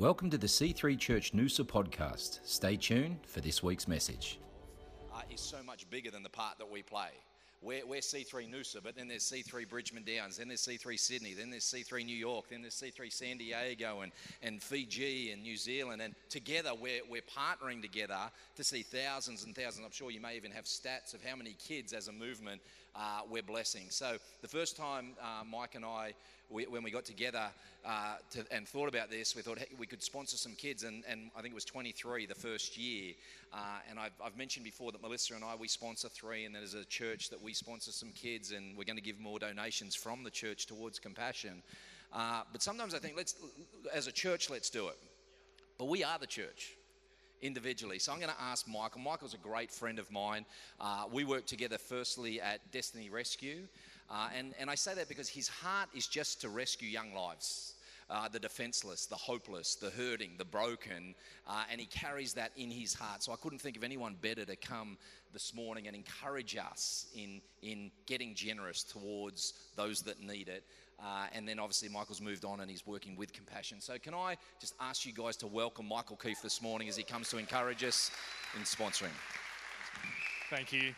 Welcome to the C3 Church Noosa podcast. Stay tuned for this week's message. uh, is so much bigger than the part that we play. We're, we're C3 Noosa, but then there's C3 Bridgeman Downs, then there's C3 Sydney, then there's C3 New York, then there's C3 San Diego and, and Fiji and New Zealand. And together we're, we're partnering together to see thousands and thousands. I'm sure you may even have stats of how many kids as a movement uh, we're blessing. So the first time uh, Mike and I, we, when we got together uh, to, and thought about this, we thought hey, we could sponsor some kids, and, and I think it was 23 the first year. Uh, and I've, I've mentioned before that Melissa and I, we sponsor three, and then as a church that we sponsor some kids, and we're going to give more donations from the church towards compassion. Uh, but sometimes I think, let's, as a church, let's do it. But we are the church individually. So I'm going to ask Michael. Michael's a great friend of mine. Uh, we work together firstly at Destiny Rescue. Uh, and, and I say that because his heart is just to rescue young lives. Uh, the defenseless, the hopeless, the hurting, the broken, uh, and he carries that in his heart. So I couldn't think of anyone better to come this morning and encourage us in, in getting generous towards those that need it. Uh, and then obviously Michael's moved on and he's working with compassion. So can I just ask you guys to welcome Michael Keefe this morning as he comes to encourage us in sponsoring? Thank you.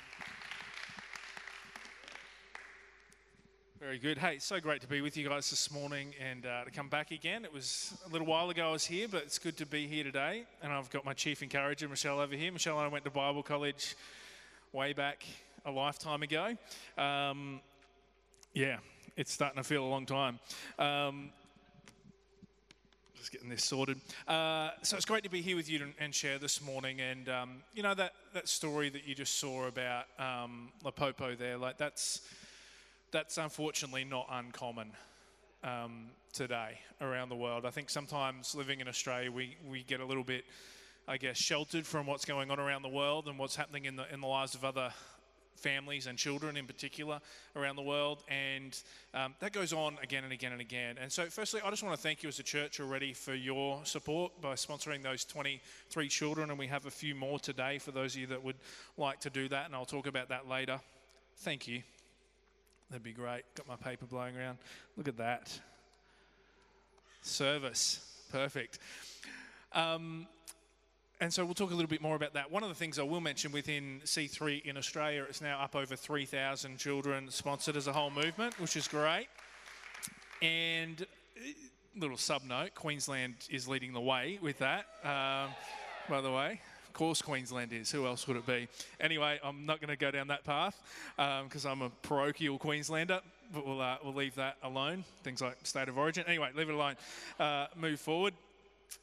Very good. Hey, so great to be with you guys this morning and uh, to come back again. It was a little while ago I was here, but it's good to be here today. And I've got my chief encourager, Michelle, over here. Michelle and I went to Bible college way back a lifetime ago. Um, yeah, it's starting to feel a long time. Um, just getting this sorted. Uh, so it's great to be here with you and, share this morning. And um, you know that that story that you just saw about um, Lapopo there, like that's that's unfortunately not uncommon um, today around the world. I think sometimes living in Australia, we we get a little bit, I guess, sheltered from what's going on around the world and what's happening in the in the lives of other families and children in particular around the world. And um, that goes on again and again and again. And so, firstly, I just want to thank you as a church already for your support by sponsoring those 23 children. And we have a few more today for those of you that would like to do that. And I'll talk about that later. Thank you. That'd be great. Got my paper blowing around. Look at that. Service. Perfect. Um, and so we'll talk a little bit more about that. One of the things I will mention within C3 in Australia, it's now up over 3,000 children sponsored as a whole movement, which is great. And little sub note Queensland is leading the way with that, um, by the way. Of course, Queensland is. Who else would it be? Anyway, I'm not going to go down that path because um, I'm a parochial Queenslander, but we'll, uh, we'll leave that alone. Things like state of origin. Anyway, leave it alone. Uh, move forward.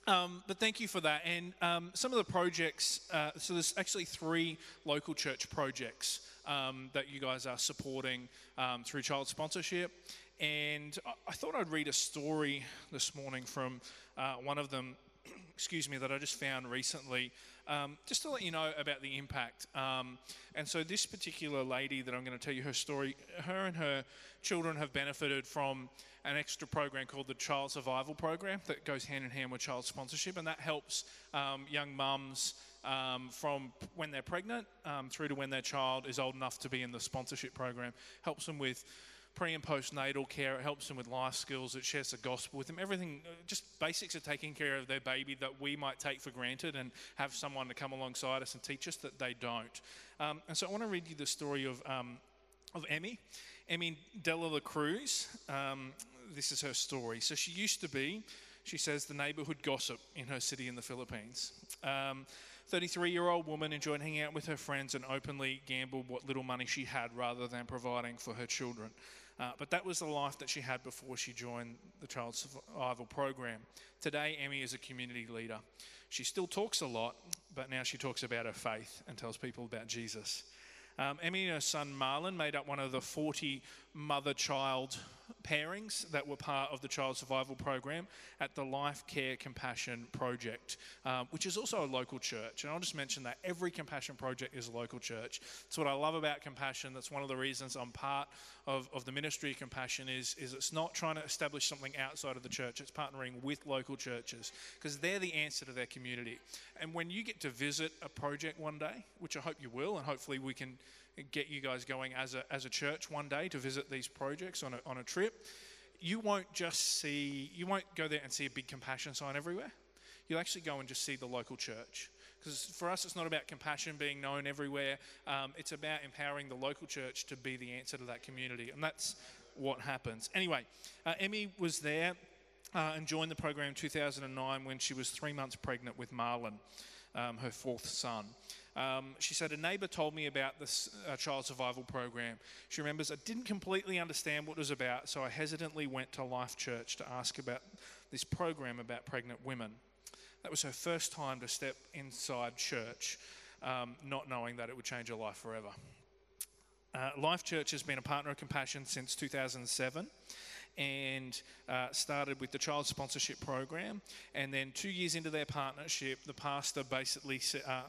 Um, but thank you for that. And um, some of the projects, uh, so there's actually three local church projects um, that you guys are supporting um, through child sponsorship. And I, I, thought I'd read a story this morning from uh, one of them, excuse me, that I just found recently, um, just to let you know about the impact. Um, and so, this particular lady that I'm going to tell you her story, her and her children have benefited from an extra program called the Child Survival Program that goes hand in hand with child sponsorship, and that helps um, young mums um, from when they're pregnant um, through to when their child is old enough to be in the sponsorship program. Helps them with pre and postnatal care. It helps them with life skills. It shares the gospel with them. Everything, uh, just basics of taking care of their baby that we might take for granted and have someone to come alongside us and teach us that they don't. Um, and so I want to read you the story of, um, of Emmy. Emmy Della La Cruz. Um, this is her story. So she used to be, she says, the neighborhood gossip in her city in the Philippines. 33 year old woman enjoyed hanging out with her friends and openly gambled what little money she had rather than providing for her children. Uh, but that was the life that she had before she joined the Child Survival Program. Today, Emmy is a community leader. She still talks a lot, but now she talks about her faith and tells people about Jesus. Um, Emmy and her son Marlon made up one of the 40 mother child pairings that were part of the child survival program at the Life Care Compassion Project, um, which is also a local church. And I'll just mention that every compassion project is a local church. That's what I love about compassion. That's one of the reasons I'm part of, of the ministry of compassion is, is it's not trying to establish something outside of the church, it's partnering with local churches because they're the answer to their community. And when you get to visit a project one day, which I hope you will, and hopefully we can get you guys going as a, as a church one day to visit these projects on a, on a trip, you won't just see, you won't go there and see a big compassion sign everywhere. you'll actually go and just see the local church. Because for us, it's not about compassion being known everywhere, um, it's about empowering the local church to be the answer to that community. And that's what happens. Anyway, uh, Emmy was there uh, and joined the program in 2009 when she was three months pregnant with Marlon, um, her fourth son. Um, she said, A neighbour told me about this uh, child survival program. She remembers, I didn't completely understand what it was about, so I hesitantly went to Life Church to ask about this program about pregnant women. That was her first time to step inside church, um, not knowing that it would change her life forever. Uh, Life Church has been a partner of Compassion since 2007 and uh, started with the child sponsorship program. And then two years into their partnership, the pastor basically said, uh,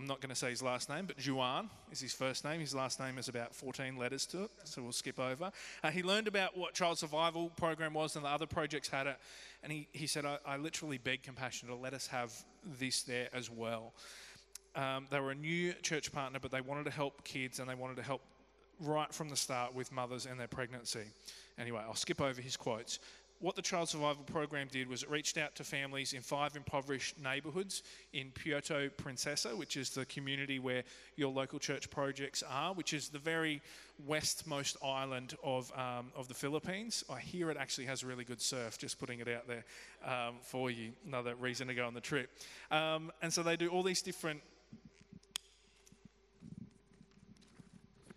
I'm not going to say his last name, but Juan is his first name. His last name is about 14 letters to it, so we'll skip over. Uh, he learned about what Child Survival Program was and the other projects had it, and he, he said, I, I literally begged Compassion to let us have this there as well. Um, they were a new church partner, but they wanted to help kids and they wanted to help right from the start with mothers and their pregnancy. Anyway, I'll skip over his quotes. What the Child Survival Program did was it reached out to families in five impoverished neighbourhoods in Puerto Princesa, which is the community where your local church projects are, which is the very westmost island of, um, of the Philippines. I hear it actually has really good surf, just putting it out there um, for you. Another reason to go on the trip. Um, and so they do all these different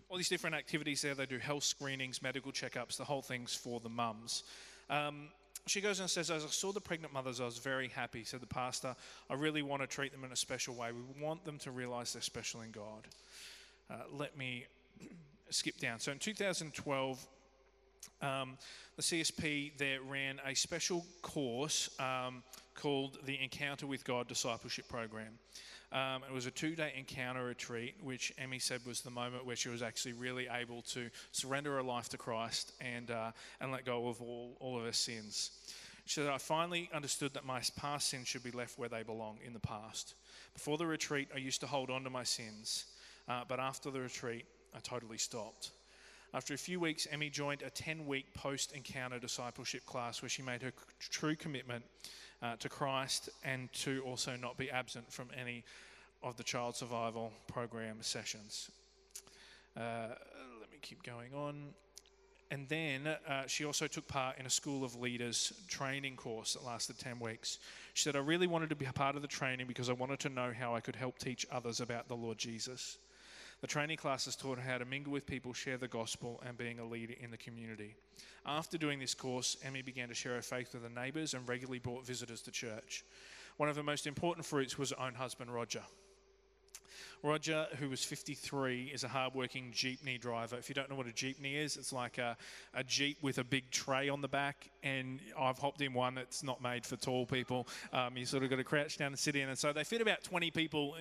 all these different activities there. They do health screenings, medical checkups, the whole thing's for the mums. Um, she goes and says, As I saw the pregnant mothers, I was very happy, said the pastor. I really want to treat them in a special way. We want them to realize they're special in God. Uh, let me skip down. So in 2012, um, the CSP there ran a special course um, called the Encounter with God Discipleship Program. Um, it was a two day encounter retreat, which Emmy said was the moment where she was actually really able to surrender her life to Christ and, uh, and let go of all, all of her sins. She said, I finally understood that my past sins should be left where they belong in the past. Before the retreat, I used to hold on to my sins, uh, but after the retreat, I totally stopped. After a few weeks, Emmy joined a 10 week post encounter discipleship class where she made her true commitment uh, to Christ and to also not be absent from any of the child survival program sessions. Uh, let me keep going on. And then uh, she also took part in a School of Leaders training course that lasted 10 weeks. She said, I really wanted to be a part of the training because I wanted to know how I could help teach others about the Lord Jesus. The training classes taught her how to mingle with people, share the gospel, and being a leader in the community. After doing this course, Emmy began to share her faith with her neighbours and regularly brought visitors to church. One of her most important fruits was her own husband, Roger. Roger, who was 53, is a hardworking jeepney driver. If you don't know what a jeepney is, it's like a, a jeep with a big tray on the back. And I've hopped in one that's not made for tall people. Um, you sort of got to crouch down and sit in. And so they fit about 20 people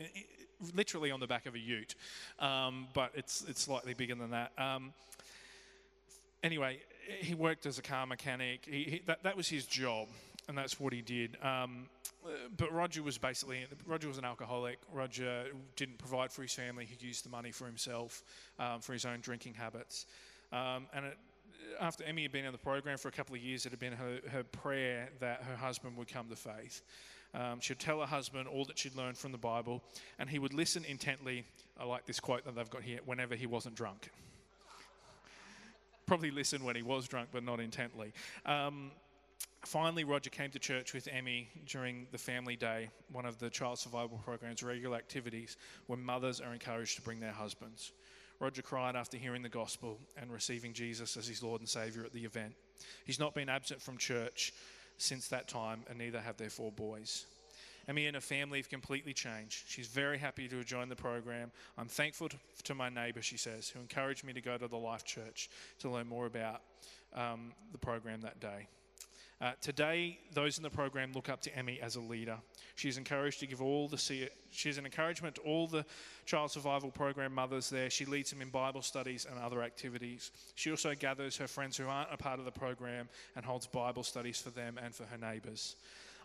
literally on the back of a ute, um, but it's, it's slightly bigger than that. Um, anyway, he worked as a car mechanic. He, he, that, that was his job, and that's what he did. Um, but Roger was basically Roger was an alcoholic. Roger didn't provide for his family. He used the money for himself, um, for his own drinking habits. Um, and it, after Emmy had been in the program for a couple of years, it had been her, her prayer that her husband would come to faith. Um, she'd tell her husband all that she'd learned from the Bible, and he would listen intently. I like this quote that they've got here whenever he wasn't drunk. Probably listen when he was drunk, but not intently. Um, finally, Roger came to church with Emmy during the family day, one of the child survival program's regular activities, where mothers are encouraged to bring their husbands. Roger cried after hearing the gospel and receiving Jesus as his Lord and Savior at the event. He's not been absent from church since that time, and neither have their four boys. Emmy and her family have completely changed. She's very happy to have joined the program. I'm thankful to, to my neighbour, she says, who encouraged me to go to the Life Church to learn more about um, the program that day. Uh, today, those in the program look up to Emmy as a leader. She's encouraged to give all the she's an encouragement to all the child survival program mothers there. She leads them in Bible studies and other activities. She also gathers her friends who aren't a part of the program and holds Bible studies for them and for her neighbours.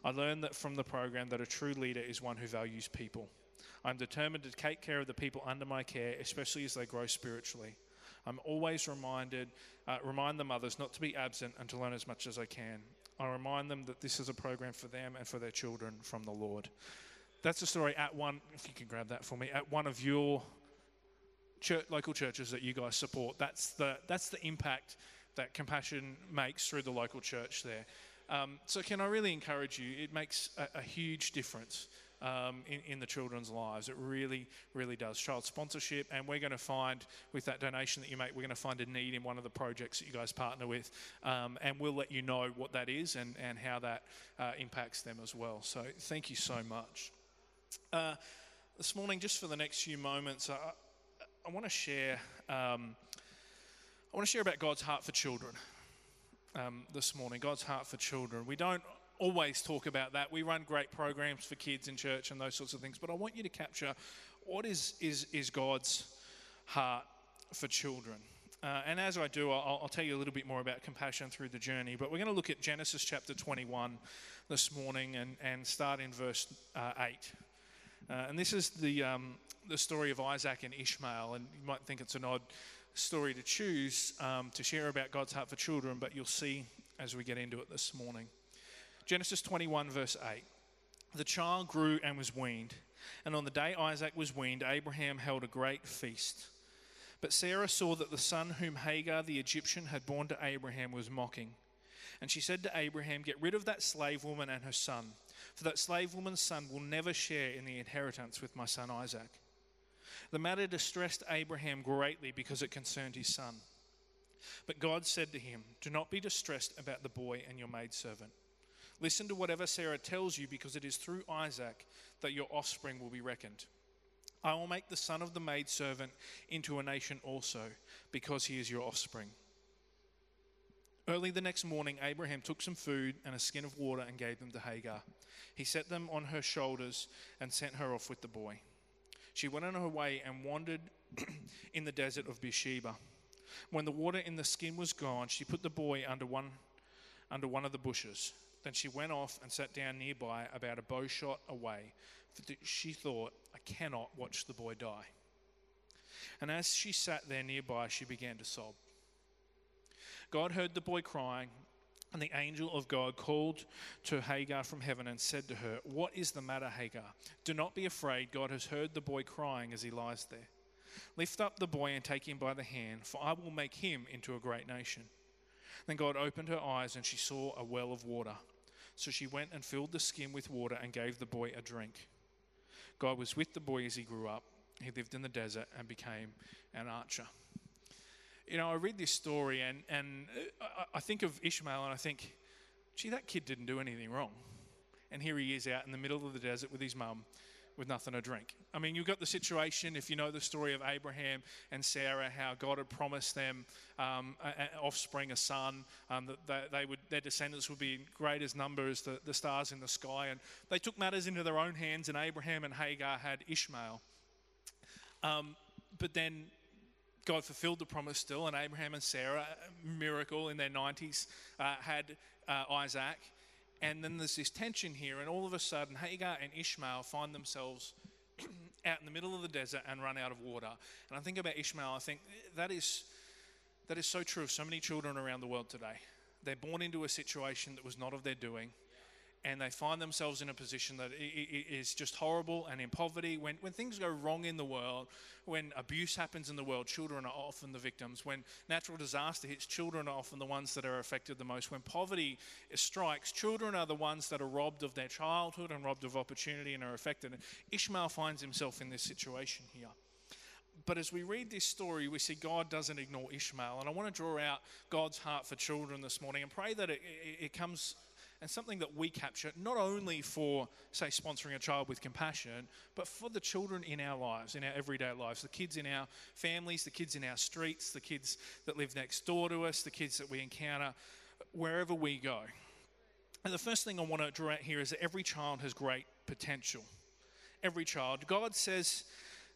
I learned that from the program that a true leader is one who values people. I'm determined to take care of the people under my care, especially as they grow spiritually. I'm always reminded, uh, remind the mothers not to be absent and to learn as much as I can. I remind them that this is a program for them and for their children from the Lord. That's a story at one, if you can grab that for me, at one of your church, local churches that you guys support. That's the, that's the impact that compassion makes through the local church there. Um, so, can I really encourage you? It makes a, a huge difference um, in, in, the children's lives. It really, really does. Child sponsorship, and we're going to find with that donation that you make, we're going to find a need in one of the projects that you guys partner with, um, and we'll let you know what that is and, and how that uh, impacts them as well. So, thank you so much. Uh, this morning, just for the next few moments, I, I want to share. Um, I want to share about God's heart for children um, this morning. God's heart for children. We don't always talk about that. We run great programs for kids in church and those sorts of things. But I want you to capture what is, is, is God's heart for children. Uh, and as I do, I'll, I'll, tell you a little bit more about compassion through the journey. But we're going to look at Genesis chapter 21 this morning and, and start in verse uh, 8. Uh, and this is the, um, the story of Isaac and Ishmael. And you might think it's an odd story to choose um, to share about God's heart for children, but you'll see as we get into it this morning. Genesis 21, verse 8. The child grew and was weaned, and on the day Isaac was weaned, Abraham held a great feast. But Sarah saw that the son whom Hagar the Egyptian had borne to Abraham was mocking. And she said to Abraham, Get rid of that slave woman and her son, for that slave woman's son will never share in the inheritance with my son Isaac. The matter distressed Abraham greatly because it concerned his son. But God said to him, Do not be distressed about the boy and your maidservant. Listen to whatever Sarah tells you, because it is through Isaac that your offspring will be reckoned. I will make the son of the maidservant into a nation also, because he is your offspring. Early the next morning, Abraham took some food and a skin of water and gave them to Hagar. He set them on her shoulders and sent her off with the boy. She went on her way and wandered in the desert of Beersheba. When the water in the skin was gone, she put the boy under one, under one of the bushes. Then she went off and sat down nearby, about a bow shot away. She thought, I cannot watch the boy die. And as she sat there nearby, she began to sob. God heard the boy crying, and the angel of God called to Hagar from heaven and said to her, What is the matter, Hagar? Do not be afraid. God has heard the boy crying as he lies there. Lift up the boy and take him by the hand, for I will make him into a great nation. Then God opened her eyes, and she saw a well of water. So she went and filled the skin with water and gave the boy a drink. God was with the boy as he grew up. He lived in the desert and became an archer you know, I read this story and, and I think of Ishmael and I think, gee, that kid didn't do anything wrong. And here he is out in the middle of the desert with his mum with nothing to drink. I mean, you've got the situation, if you know the story of Abraham and Sarah, how God had promised them um, offspring, a son, um, that they, would, their descendants would be great as numbers, the, the stars in the sky. And they took matters into their own hands, and Abraham and Hagar had Ishmael. Um, but then God fulfilled the promise still, and Abraham and Sarah, miracle in their 90s, uh, had uh, Isaac. And then there's this tension here, and all of a sudden, Hagar and Ishmael find themselves out in the middle of the desert and run out of water. And I think about Ishmael, I think that is, that is so true of so many children around the world today. They're born into a situation that was not of their doing and they find themselves in a position that is just horrible and in poverty. When, when things go wrong in the world, when abuse happens in the world, children are often the victims. When natural disaster hits, children are often the ones that are affected the most. When poverty strikes, children are the ones that are robbed of their childhood and robbed of opportunity and are affected. And Ishmael finds himself in this situation here. But as we read this story, we see God doesn't ignore Ishmael. And I want to draw out God's heart for children this morning and pray that it, it, it comes and something that we capture not only for, say, sponsoring a child with compassion, but for the children in our lives, in our everyday lives, the kids in our families, the kids in our streets, the kids that live next door to us, the kids that we encounter wherever we go. And the first thing I want to draw out here is that every child has great potential. Every child. God says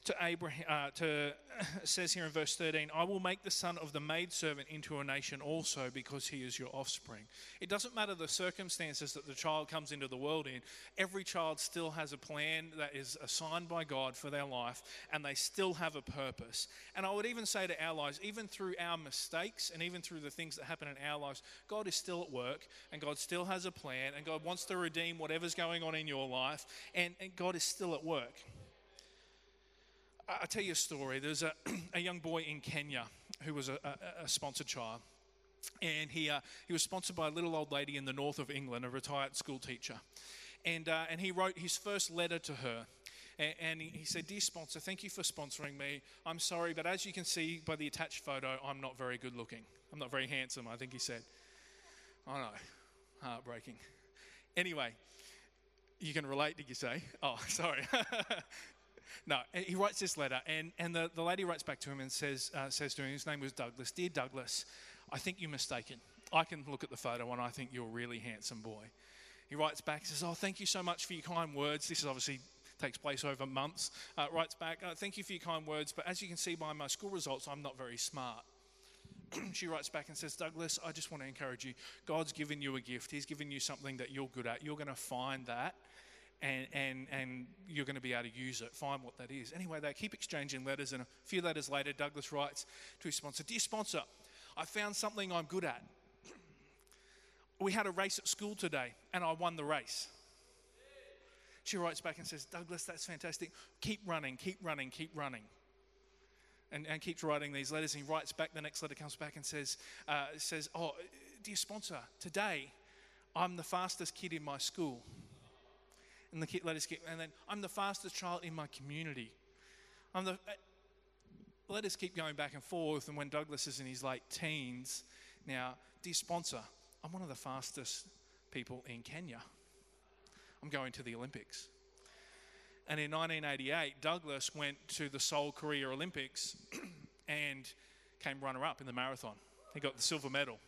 to Abraham, uh, to says here in verse 13, I will make the son of the maidservant into a nation also because he is your offspring. It doesn't matter the circumstances that the child comes into the world in, every child still has a plan that is assigned by God for their life, and they still have a purpose. And I would even say to our lives, even through our mistakes and even through the things that happen in our lives, God is still at work, and God still has a plan, and God wants to redeem whatever's going on in your life, and, and God is still at work. I'll tell you a story. There's a, a young boy in Kenya who was a, a, a sponsored child. And he, uh, he was sponsored by a little old lady in the north of England, a retired school teacher. And, uh, and he wrote his first letter to her. And, and he, he said, Dear sponsor, thank you for sponsoring me. I'm sorry, but as you can see by the attached photo, I'm not very good looking. I'm not very handsome, I think he said. I know, heartbreaking. Anyway, you can relate, did you say? Oh, sorry. no, he writes this letter, and, and the, the lady writes back to him and says, uh, says to him, his name was Douglas, Dear Douglas, I think you're mistaken. I can look at the photo and I think you're a really handsome boy. He writes back, says, Oh, thank you so much for your kind words. This is obviously takes place over months. Uh, writes back, uh, Thank you for your kind words, but as you can see by my school results, I'm not very smart. she writes back and says, Douglas, I just want to encourage you. God's given you a gift. He's given you something that you're good at. You're going to find that and, and, and you're going to be able to use it, find what that is. Anyway, they keep exchanging letters, and a few letters later, Douglas writes to his sponsor Dear sponsor, I found something I'm good at. We had a race at school today, and I won the race. She writes back and says, Douglas, that's fantastic. Keep running, keep running, keep running. And, and keeps writing these letters. And he writes back, the next letter comes back and says, uh, says Oh, dear sponsor, today I'm the fastest kid in my school and the let us keep, and then I'm the fastest child in my community. I'm the, uh, let us keep going back and forth. And when Douglas is in his late teens, now, dear sponsor, I'm one of the fastest people in Kenya. I'm going to the Olympics. And in 1988, Douglas went to the Seoul Korea Olympics and came runner up in the marathon. He got the silver medal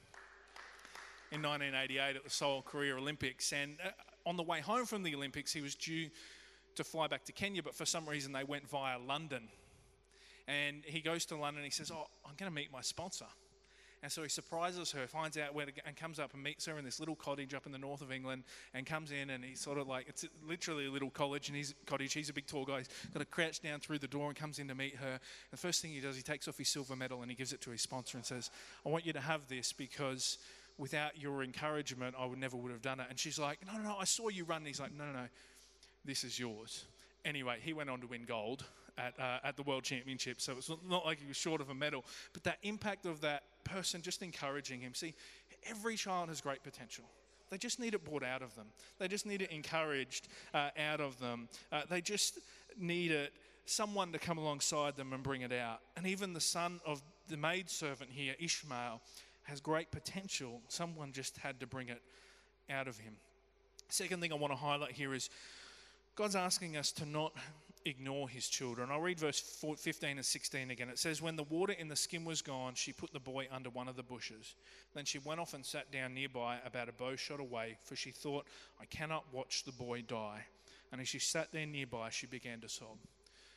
in 1988 at the Seoul Korea Olympics. And uh, on the way home from the Olympics, he was due to fly back to Kenya, but for some reason they went via London. And he goes to London and he says, Oh, I'm going to meet my sponsor. And so he surprises her, finds out where to go, and comes up and meets her in this little cottage up in the north of England, and comes in and he's sort of like it's literally a little college, and he's cottage. He's a big tall guy. He's got to crouch down through the door and comes in to meet her. And the first thing he does, he takes off his silver medal and he gives it to his sponsor and says, "I want you to have this because without your encouragement, I would never would have done it. And she's like, no, no, no, I saw you run. And he's like, no, no, no, this is yours. Anyway, he went on to win gold at, uh, at the World Championship. So it's not like he was short of a medal. But that impact of that person just encouraging him. See, every child has great potential. They just need it brought out of them. They just need it encouraged uh, out of them. Uh, they just need it, someone to come alongside them and bring it out. And even the son of the maidservant here, Ishmael, has great potential. Someone just had to bring it out of him. Second thing I want to highlight here is God's asking us to not ignore his children. I'll read verse 15 and 16 again. It says, When the water in the skin was gone, she put the boy under one of the bushes. Then she went off and sat down nearby, about a bow shot away, for she thought, I cannot watch the boy die. And as she sat there nearby, she began to sob.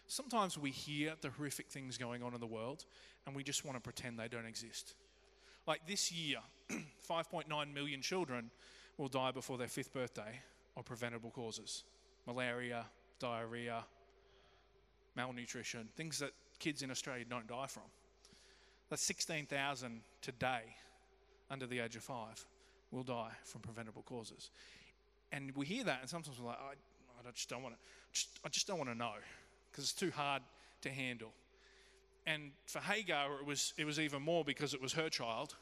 Sometimes we hear the horrific things going on in the world, and we just want to pretend they don't exist. Like this year, 5.9 million children will die before their fifth birthday of preventable causes malaria, diarrhea, malnutrition, things that kids in Australia don't die from. That's 16,000 today under the age of five will die from preventable causes. And we hear that, and sometimes we're like, I, I just don't want to, I just don't want to know because it's too hard to handle. And for Hagar, it was, it was even more because it was her child.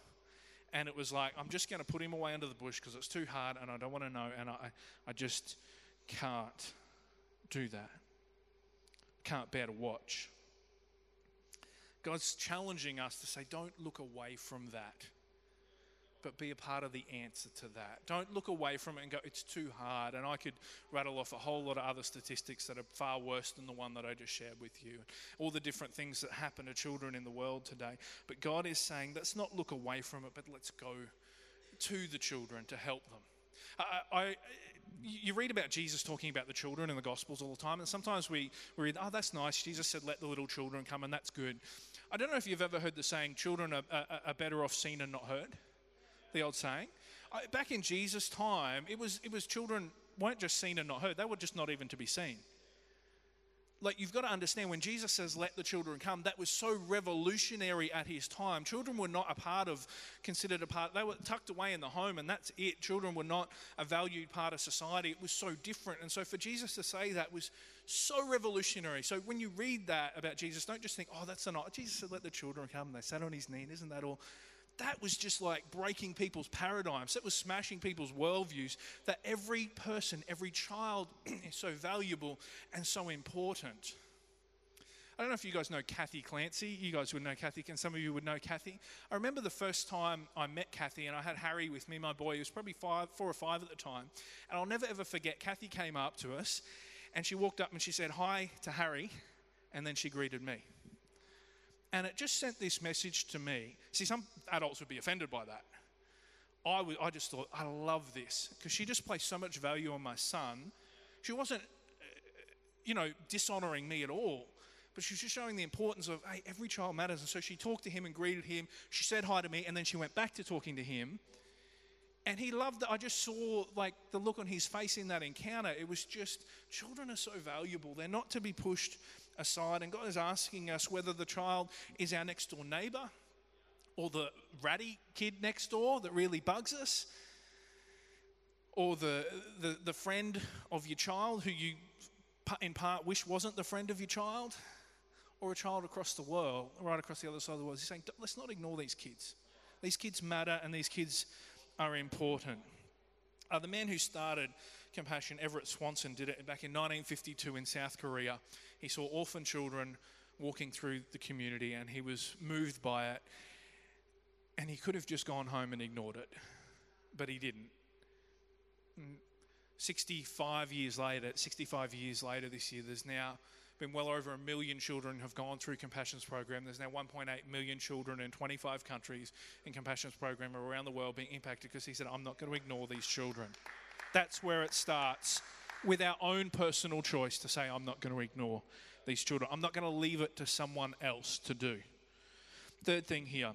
And it was like, I'm just going to put him away under the bush because it's too hard and I don't want to know. And I, I just can't do that. Can't bear to watch. God's challenging us to say, don't look away from that but be a part of the answer to that. Don't look away from it and go, it's too hard. And I could rattle off a whole lot of other statistics that are far worse than the one that I just shared with you. All the different things that happen to children in the world today. But God is saying, let's not look away from it, but let's go to the children to help them. I, I you read about Jesus talking about the children in the Gospels all the time, and sometimes we, we read, oh, that's nice. Jesus said, let the little children come, and that's good. I don't know if you've ever heard the saying, children are, are, are better off seen and not heard, the old saying. Back in Jesus' time, it was, it was children weren't just seen and not heard, they were just not even to be seen like you've got to understand when Jesus says, let the children come, that was so revolutionary at his time. Children were not a part of, considered a part, they were tucked away in the home and that's it. Children were not a valued part of society. It was so different. And so for Jesus to say that was so revolutionary. So when you read that about Jesus, don't just think, oh, that's not, Jesus said, let the children come. and They sat on his knee. Isn't that all? That was just like breaking people's paradigms. That was smashing people's worldviews. That every person, every child is so valuable and so important. I don't know if you guys know Kathy Clancy. You guys would know Kathy, and some of you would know Kathy. I remember the first time I met Kathy, and I had Harry with me, my boy. He was probably five, four or five at the time. And I'll never ever forget. Kathy came up to us, and she walked up and she said hi to Harry, and then she greeted me. And it just sent this message to me. See, some adults would be offended by that. I, w- I just thought, I love this because she just placed so much value on my son. She wasn't, uh, you know, dishonoring me at all, but she was just showing the importance of, hey, every child matters. And so she talked to him and greeted him. She said hi to me, and then she went back to talking to him. And he loved that. I just saw like the look on his face in that encounter. It was just, children are so valuable. They're not to be pushed aside. And God is asking us whether the child is our next door neighbor or the ratty kid next door that really bugs us or the, the, the friend of your child who you in part wish wasn't the friend of your child or a child across the world, right across the other side of the world. He's saying, let's not ignore these kids. These kids matter and these kids are important. Uh, the man who started Compassion, Everett Swanson, did it back in 1952 in South Korea. He saw orphan children walking through the community and he was moved by it. And he could have just gone home and ignored it, but he didn't. Mm, 65 years later, 65 years later this year, there's now been well over a million children who have gone through Compassion's program. There's now 1.8 million children in 25 countries in Compassion's program around the world being impacted because he said, I'm not going to ignore these children. That's where it starts with our own personal choice to say, I'm not going to ignore these children. I'm not going to leave it to someone else to do. Third thing here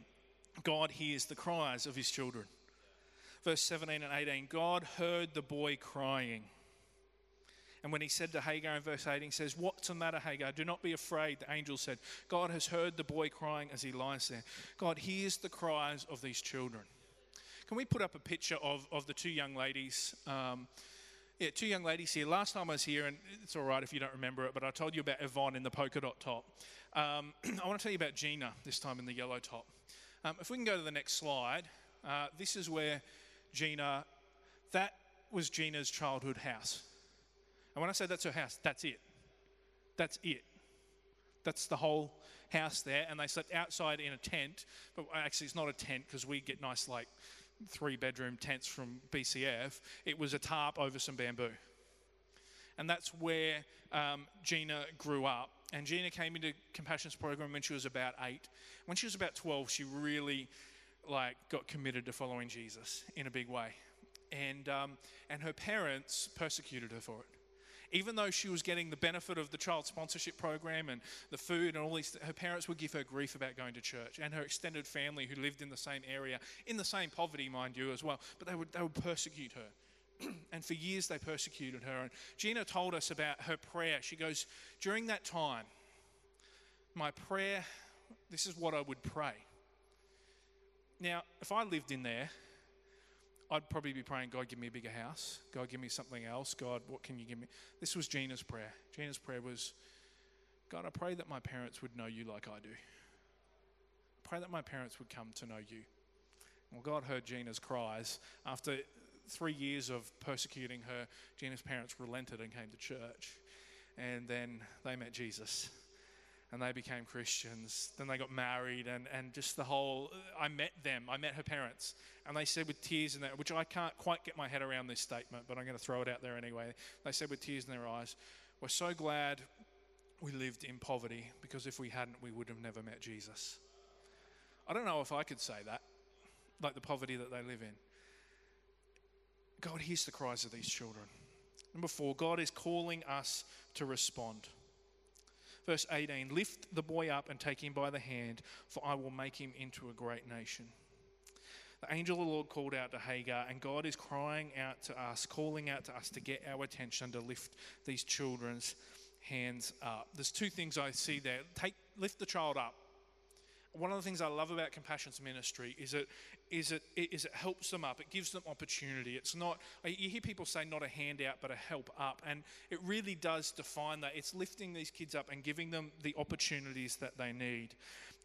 God hears the cries of his children. Verse 17 and 18 God heard the boy crying. And when he said to Hagar in verse 18, he says, What's the matter, Hagar? Do not be afraid. The angel said, God has heard the boy crying as he lies there. God hears the cries of these children. Can we put up a picture of, of the two young ladies? Um, yeah, two young ladies here. Last time I was here, and it's all right if you don't remember it, but I told you about Yvonne in the polka dot top. Um, I want to tell you about Gina this time in the yellow top. Um, if we can go to the next slide, uh, this is where Gina, that was Gina's childhood house. And when I say that's her house, that's it. That's it. That's the whole house there. And they slept outside in a tent, but actually, it's not a tent because we get nice, like, three bedroom tents from BCF, it was a tarp over some bamboo. And that's where um, Gina grew up. And Gina came into Compassion's program when she was about eight. When she was about 12, she really like got committed to following Jesus in a big way. And, um, and her parents persecuted her for it even though she was getting the benefit of the child sponsorship program and the food and all these, her parents would give her grief about going to church, and her extended family who lived in the same area, in the same poverty, mind you, as well. But they would, they would persecute her. and for years they persecuted her. And Gina told us about her prayer. She goes, During that time, my prayer, this is what I would pray. Now, if I lived in there, I'd probably be praying, God, give me a bigger house. God, give me something else. God, what can you give me? This was Gina's prayer. Gina's prayer was, God, I pray that my parents would know you like I do. Pray that my parents would come to know you. Well, God heard Gina's cries. After three years of persecuting her, Gina's parents relented and came to church. And then they met Jesus and they became Christians. Then they got married, and, and just the whole. I met them. I met her parents, and they said with tears in their, which I can't quite get my head around this statement, but I'm going to throw it out there anyway. They said with tears in their eyes, "We're so glad we lived in poverty because if we hadn't, we would have never met Jesus." I don't know if I could say that, like the poverty that they live in. God hears the cries of these children. Number four, God is calling us to respond. Verse 18 Lift the boy up and take him by the hand, for I will make him into a great nation. The angel of the Lord called out to Hagar, and God is crying out to us, calling out to us to get our attention to lift these children's hands up. There's two things I see there. Take, lift the child up. One of the things I love about Compassion's ministry is it is it is it helps them up. It gives them opportunity. It's not you hear people say not a handout but a help up, and it really does define that. It's lifting these kids up and giving them the opportunities that they need.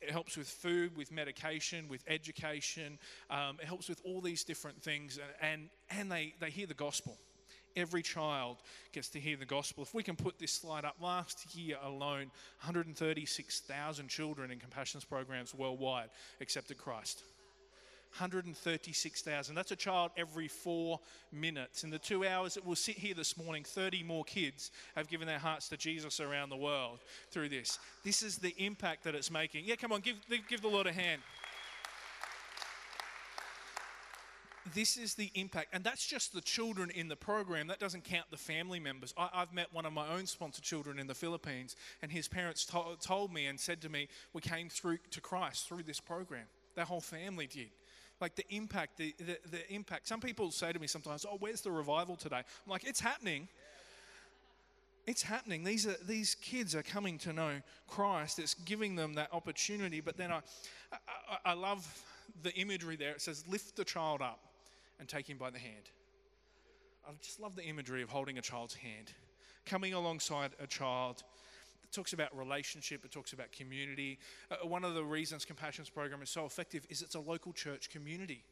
It helps with food, with medication, with education. Um, it helps with all these different things, and and, and they, they hear the gospel every child gets to hear the gospel. If we can put this slide up, last year alone, 136,000 children in Compassion's programs worldwide accepted Christ. 136,000. That's a child every four minutes. In the two hours that we'll sit here this morning, 30 more kids have given their hearts to Jesus around the world through this. This is the impact that it's making. Yeah, come on, give, give the Lord a hand. This is the impact. And that's just the children in the program. That doesn't count the family members. I, have met one of my own sponsored children in the Philippines, and his parents to- told me and said to me, We came through to Christ through this program. Their whole family did. Like the impact, the, the, the impact. Some people say to me sometimes, Oh, where's the revival today? I'm like, It's happening it's happening. These are these kids are coming to know Christ. It's giving them that opportunity. But then I, I, I, love the imagery there. It says, "Lift the child up." And take him by the hand. I just love the imagery of holding a child's hand, coming alongside a child. It talks about relationship, it talks about community. Uh, one of the reasons Compassion's program is so effective is it's a local church community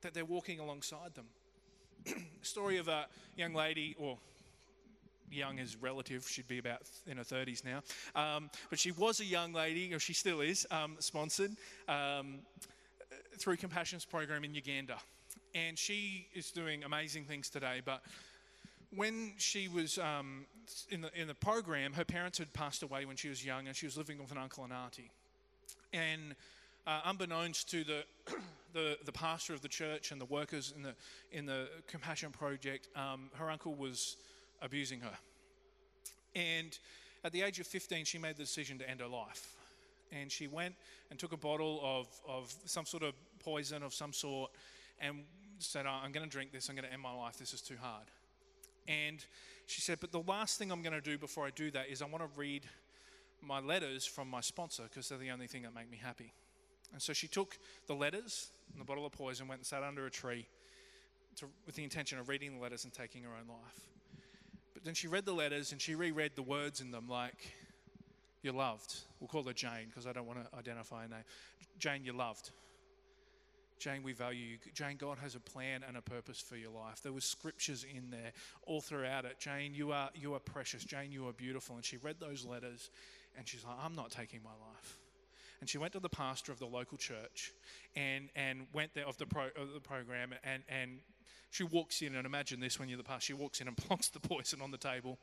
that they're walking alongside them. story of a young lady, or young as relative, she'd be about in her 30s now, um, but she was a young lady, or she still is, um, sponsored um, through Compassion's program in Uganda and she is doing amazing things today. But when she was um, in, the, in the program, her parents had passed away when she was young, and she was living with an uncle and auntie. And uh, unbeknownst to the, the, the pastor of the church and the workers in the, in the Compassion Project, um, her uncle was abusing her. And at the age of 15, she made the decision to end her life. And she went and took a bottle of, of some sort of poison of some sort and said, oh, I'm going to drink this, I'm going to end my life, this is too hard. And she said, But the last thing I'm going to do before I do that is I want to read my letters from my sponsor because they're the only thing that make me happy. And so she took the letters and the bottle of poison, went and sat under a tree to, with the intention of reading the letters and taking her own life. But then she read the letters and she reread the words in them like, You're loved. We'll call her Jane because I don't want to identify her name. Jane, you're loved. Jane, we value you. Jane, God has a plan and a purpose for your life. There were scriptures in there all throughout it. Jane, you are you are precious. Jane, you are beautiful. And she read those letters and she's like, I'm not taking my life. And she went to the pastor of the local church and and went there of the pro, of the program and and she walks in and imagine this when you're the pastor, she walks in and plonks the poison on the table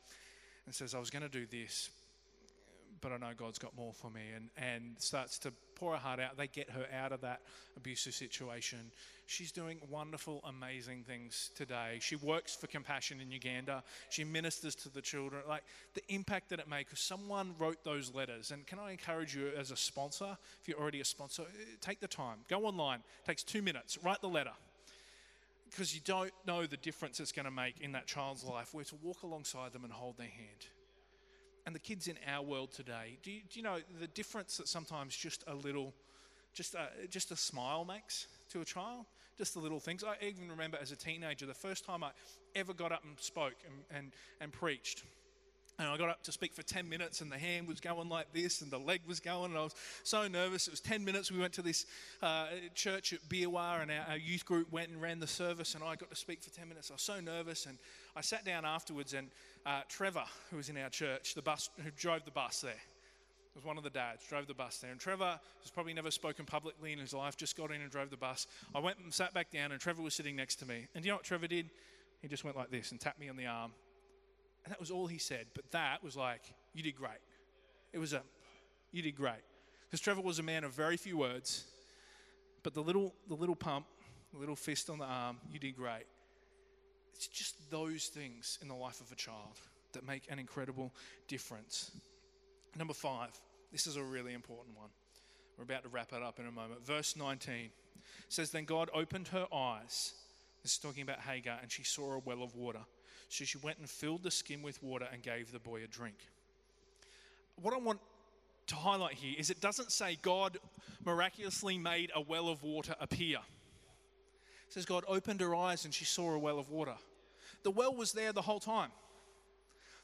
and says, I was going to do this, but I know God's got more for me, and, and starts to pour her heart out. They get her out of that abusive situation. She's doing wonderful, amazing things today. She works for Compassion in Uganda. She ministers to the children. Like the impact that it makes, someone wrote those letters. And can I encourage you as a sponsor, if you're already a sponsor, uh, take the time. Go online. It takes two minutes. Write the letter because you don't know the difference it's going to make in that child's life. We're to walk alongside them and hold their hand and the kids in our world today, do you, do you know the difference that sometimes just a little, just a, just a smile makes to a child? Just the little things. I even remember as a teenager, the first time I ever got up and spoke and, and, and preached. And I got up to speak for 10 minutes, and the hand was going like this, and the leg was going, and I was so nervous. It was 10 minutes. We went to this uh, church at Biawa, and our, our, youth group went and ran the service, and I got to speak for 10 minutes. I was so nervous, and I sat down afterwards, and uh, Trevor, who was in our church, the bus who drove the bus there, was one of the dads, drove the bus there. And Trevor has probably never spoken publicly in his life, just got in and drove the bus. I went and sat back down, and Trevor was sitting next to me. And do you know what Trevor did? He just went like this and tapped me on the arm. And that was all he said. But that was like, you did great. It was a, you did great. Because Trevor was a man of very few words, but the little, the little pump, the little fist on the arm, you did great It's just those things in the life of a child that make an incredible difference. Number five, this is a really important one. We're about to wrap it up in a moment. Verse 19 says, Then God opened her eyes. This is talking about Hagar, and she saw a well of water. So she went and filled the skin with water and gave the boy a drink. What I want to highlight here is it doesn't say God miraculously made a well of water appear. Says God opened her eyes and she saw a well of water. The well was there the whole time.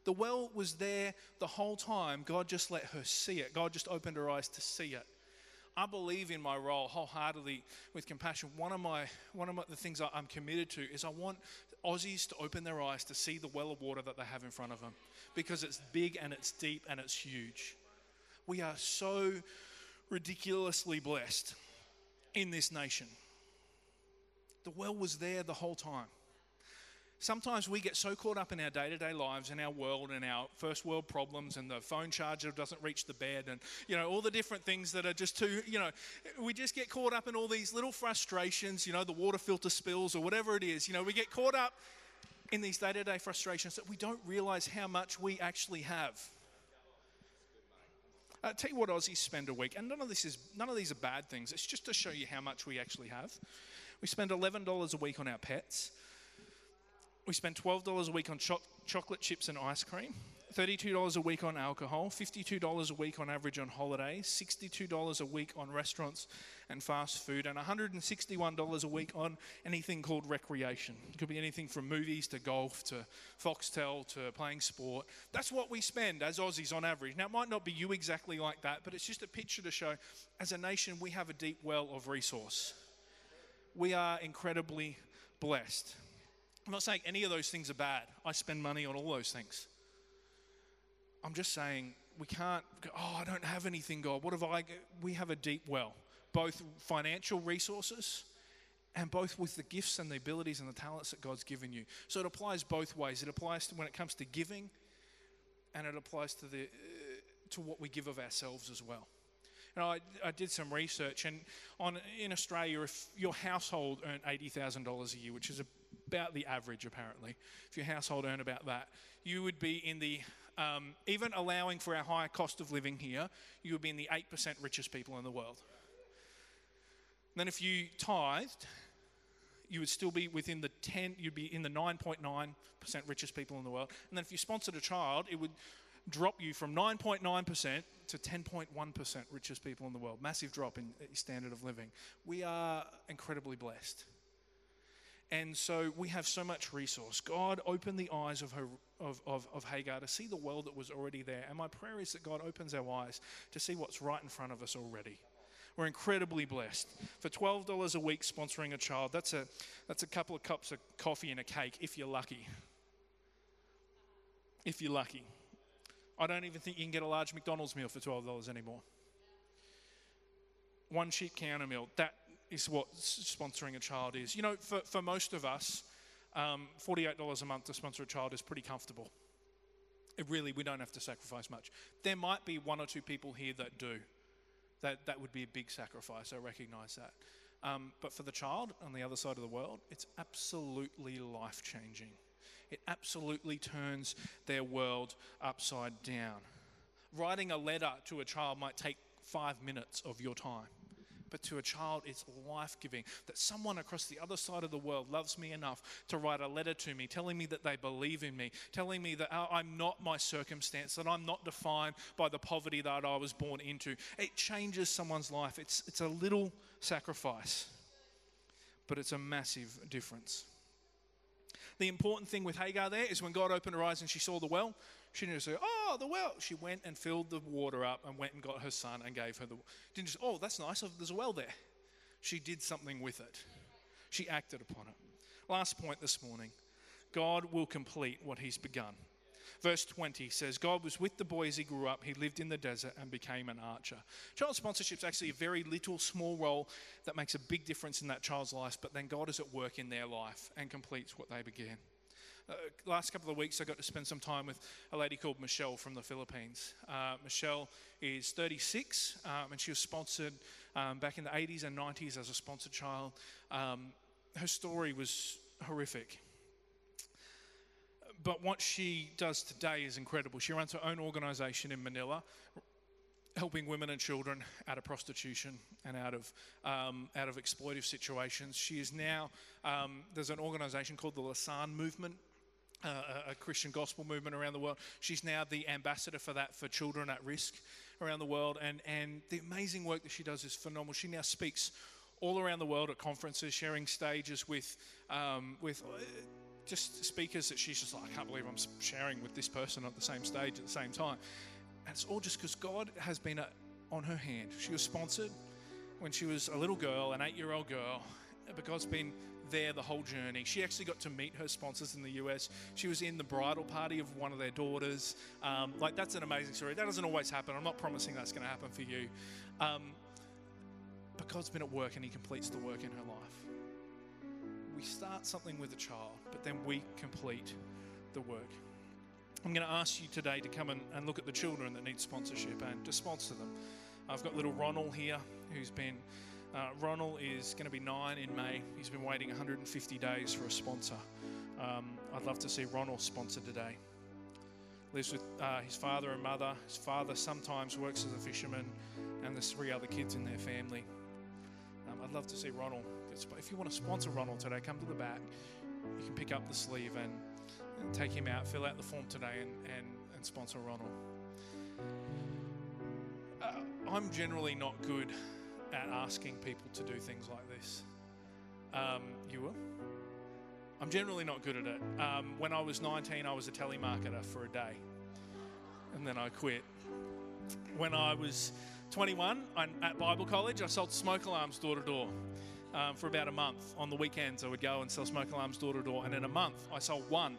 The well was there the whole time. God just let her see it. God just opened her eyes to see it. I believe in my role wholeheartedly with compassion. One of my one of my, the things I'm committed to is I want Aussies to open their eyes to see the well of water that they have in front of them because it's big and it's deep and it's huge. We are so ridiculously blessed in this nation. The well was there the whole time. Sometimes we get so caught up in our day to day lives and our world and our first world problems and the phone charger doesn't reach the bed and, you know, all the different things that are just too, you know, we just get caught up in all these little frustrations, you know, the water filter spills or whatever it is. You know, we get caught up in these day to day frustrations that we don't realize how much we actually have. Uh, tell you what Aussies spend a week, and none of this is none of these are bad things. It's just to show you how much we actually have. We spend eleven dollars a week on our pets. We spend $12 a week on cho- chocolate chips and ice cream, $32 a week on alcohol, $52 a week on average on holidays, $62 a week on restaurants and fast food, and $161 a week on anything called recreation. It could be anything from movies to golf to Foxtel to playing sport. That's what we spend as Aussies on average. Now, it might not be you exactly like that, but it's just a picture to show as a nation, we have a deep well of resource. We are incredibly blessed. I'm not saying any of those things are bad. I spend money on all those things. I'm just saying we can't go, oh, I don't have anything, God. What have I? We have a deep well, both financial resources and both with the gifts and the abilities and the talents that God's given you. So it applies both ways. It applies to when it comes to giving, and it applies to the uh, to what we give of ourselves as well. Know, I, I did some research, and on in Australia, if your household earned eighty thousand dollars a year, which is about the average, apparently. If your household earned about that, you would be in the, um, even allowing for our higher cost of living here, you would be in the 8% richest people in the world. And then if you tithed, you would still be within the 10, you'd be in the 9.9% richest people in the world. And then if you sponsored a child, it would drop you from 9.9% to 10.1% richest people in the world. Massive drop in standard of living. We are incredibly blessed. And so we have so much resource. God opened the eyes of, her, of, of, of Hagar to see the world that was already there. And my prayer is that God opens our eyes to see what's right in front of us already. We're incredibly blessed. For $12 a week sponsoring a child, that's a, that's a couple of cups of coffee and a cake if you're lucky. If you're lucky. I don't even think you can get a large McDonald's meal for $12 anymore. One sheep counter meal, that is what sponsoring a child is. You know, for, for most of us, um, $48 a month to sponsor a child is pretty comfortable. It really, we don't have to sacrifice much. There might be one or two people here that do. That, that would be a big sacrifice, I recognize that. Um, but for the child on the other side of the world, it's absolutely life changing. It absolutely turns their world upside down. Writing a letter to a child might take five minutes of your time but to a child, it's life giving. That someone across the other side of the world loves me enough to write a letter to me, telling me that they believe in me, telling me that I'm not my circumstance, that I'm not defined by the poverty that I was born into. It changes someone's life. It's, it's a little sacrifice, but it's a massive difference. The important thing with Hagar there is when God opened her eyes and she saw the well, she didn't just say, "Oh, the well." She went and filled the water up and went and got her son and gave her the. Didn't just, "Oh, that's nice. There's a well there." She did something with it. She acted upon it. Last point this morning: God will complete what He's begun. Verse 20 says, God was with the boy as he grew up. He lived in the desert and became an archer. Child sponsorship is actually a very little, small role that makes a big difference in that child's life, but then God is at work in their life and completes what they began. Uh, last couple of weeks, I got to spend some time with a lady called Michelle from the Philippines. Uh, Michelle is 36, um, and she was sponsored um, back in the 80s and 90s as a sponsored child. Um, her story was horrific. But what she does today is incredible. She runs her own organization in Manila, helping women and children out of prostitution and out of um, out of exploitive situations. She is now um, there's an organization called the Lausanne Movement. Uh, a, Christian gospel movement around the world. She's now the ambassador for that for children at risk around the world, and and the amazing work that she does is phenomenal. She now speaks all around the world at conferences, sharing stages with um, with uh, just speakers that she's just like, I can't believe I'm sharing with this person at the same stage at the same time. And it's all just because God has been a, on her hand. She was sponsored when she was a little girl, an eight year old girl, but God's been there the whole journey. She actually got to meet her sponsors in the US. She was in the bridal party of one of their daughters. Um, like, that's an amazing story. That doesn't always happen. I'm not promising that's going to happen for you. Um, but God's been at work and He completes the work in her life. We start something with a child, but then we complete the work. I'm going to ask you today to come and, and look at the children that need sponsorship and to sponsor them. I've got little Ronald here who's been, uh, Ronald is going to be nine in May. He's been waiting 150 days for a sponsor. Um, I'd love to see Ronald sponsored today. Lives with uh, his father and mother. His father sometimes works as a fisherman, and there's three other kids in their family. Um, I'd love to see Ronald. If you want to sponsor Ronald today, come to the back. You can pick up the sleeve and take him out, fill out the form today, and, and, and sponsor Ronald. Uh, I'm generally not good at asking people to do things like this. Um, you will? I'm generally not good at it. Um, when I was 19, I was a telemarketer for a day, and then I quit. When I was 21, I, at Bible college, I sold smoke alarms door to door. Um, for about a month. On the weekends, I would go and sell smoke alarms door to door, and in a month, I sold one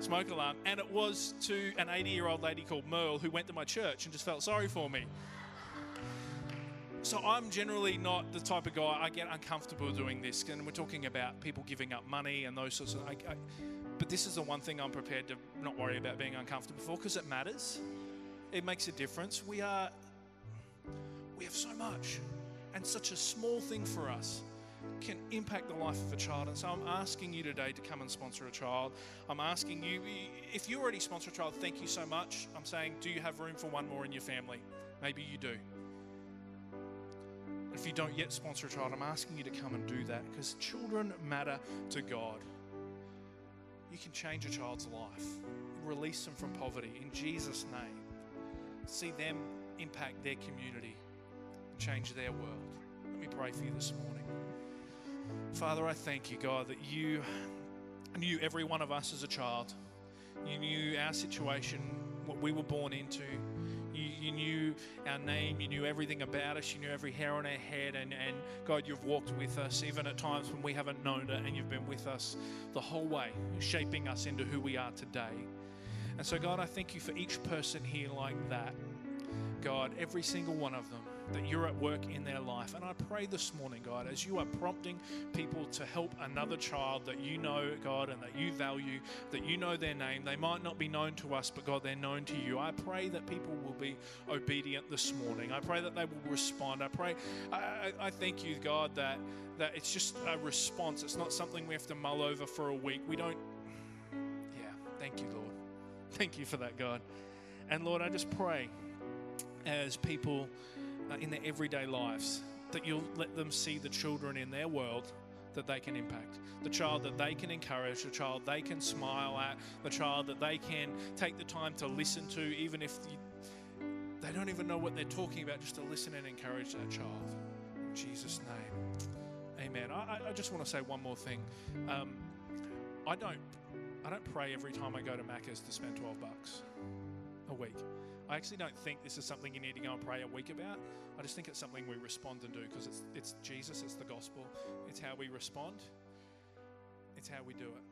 smoke alarm, and it was to an 80 year old lady called Merle who went to my church and just felt sorry for me. So I'm generally not the type of guy I get uncomfortable doing this, and we're talking about people giving up money and those sorts of. I, but this is the one thing I'm prepared to not worry about being uncomfortable for because it matters. It makes a difference. We are, we have so much, and such a small thing for us can impact the life of a child. And so I'm asking you today to come and sponsor a child. I'm asking you, if you already sponsor a child, thank you so much. I'm saying, do you have room for one more in your family? Maybe you do. If you don't yet sponsor a child, I'm asking you to come and do that because children matter to God. You can change a child's life, release them from poverty in Jesus' name. See them impact their community, change their world. Let me pray for you this morning. Father, I thank you, God, that you knew every one of us as a child. You knew our situation, what we were born into. You, you, knew our name, you knew everything about us, you knew every hair on our head, and, and God, you've walked with us even at times when we haven't known it, and you've been with us the whole way, shaping us into who we are today. And so, God, I thank you for each person here like that. God, every single one of them that you're at work in their life. And I pray this morning, God, as you are prompting people to help another child that you know, God, and that you value, that you know their name. They might not be known to us, but God, they're known to you. I pray that people will be obedient this morning. I pray that they will respond. I pray, I, I thank you, God, that, that it's just a response. It's not something we have to mull over for a week. We don't, yeah, thank you, Lord. Thank you for that, God. And Lord, I just pray as people in their everyday lives, that you'll let them see the children in their world that they can impact, the child that they can encourage, the child they can smile at, the child that they can take the time to listen to, even if they don't even know what they're talking about, just to listen and encourage that child. In Jesus' name, Amen. I, I just want to say one more thing. Um, I don't, I don't pray every time I go to Macca's to spend twelve bucks a week. I actually don't think this is something you need to go and pray a week about. I just think it's something we respond and do because it's, it's Jesus, it's the gospel, it's how we respond, it's how we do it.